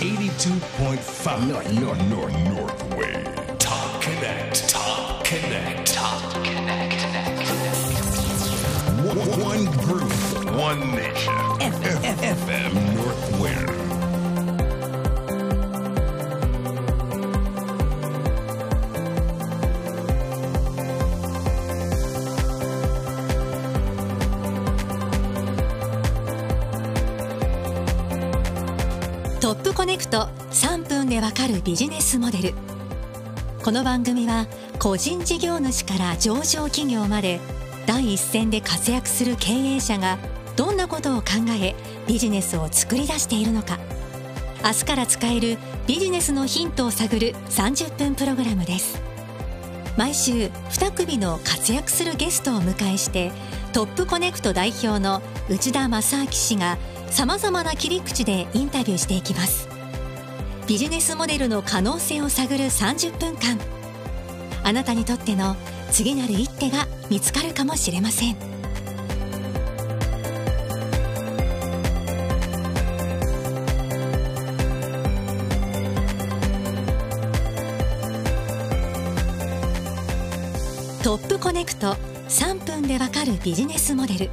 82.5 North, North, North, Northway. Top Connect. Top Connect. Top Connect. One, one group, One nation. FM Northway. トップコネクト3分でわかるビジネスモデル。この番組は個人事業主から上場企業まで第一線で活躍する経営者がどんなことを考えビジネスを作り出しているのか。明日から使えるビジネスのヒントを探る30分プログラムです。毎週2組の活躍するゲストをお迎えしてトップコネクト代表の内田正明氏がさまざまな切り口でインタビューしていきます。ビジネスモデルの可能性を探る30分間あなたにとっての次なる一手が見つかるかもしれません。トップコネクト3分でわかるビジネスモデル。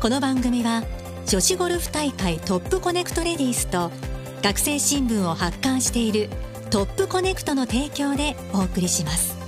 この番組は女子ゴルフ大会トップコネクトレディースと学生新聞を発刊しているトップコネクトの提供でお送りします。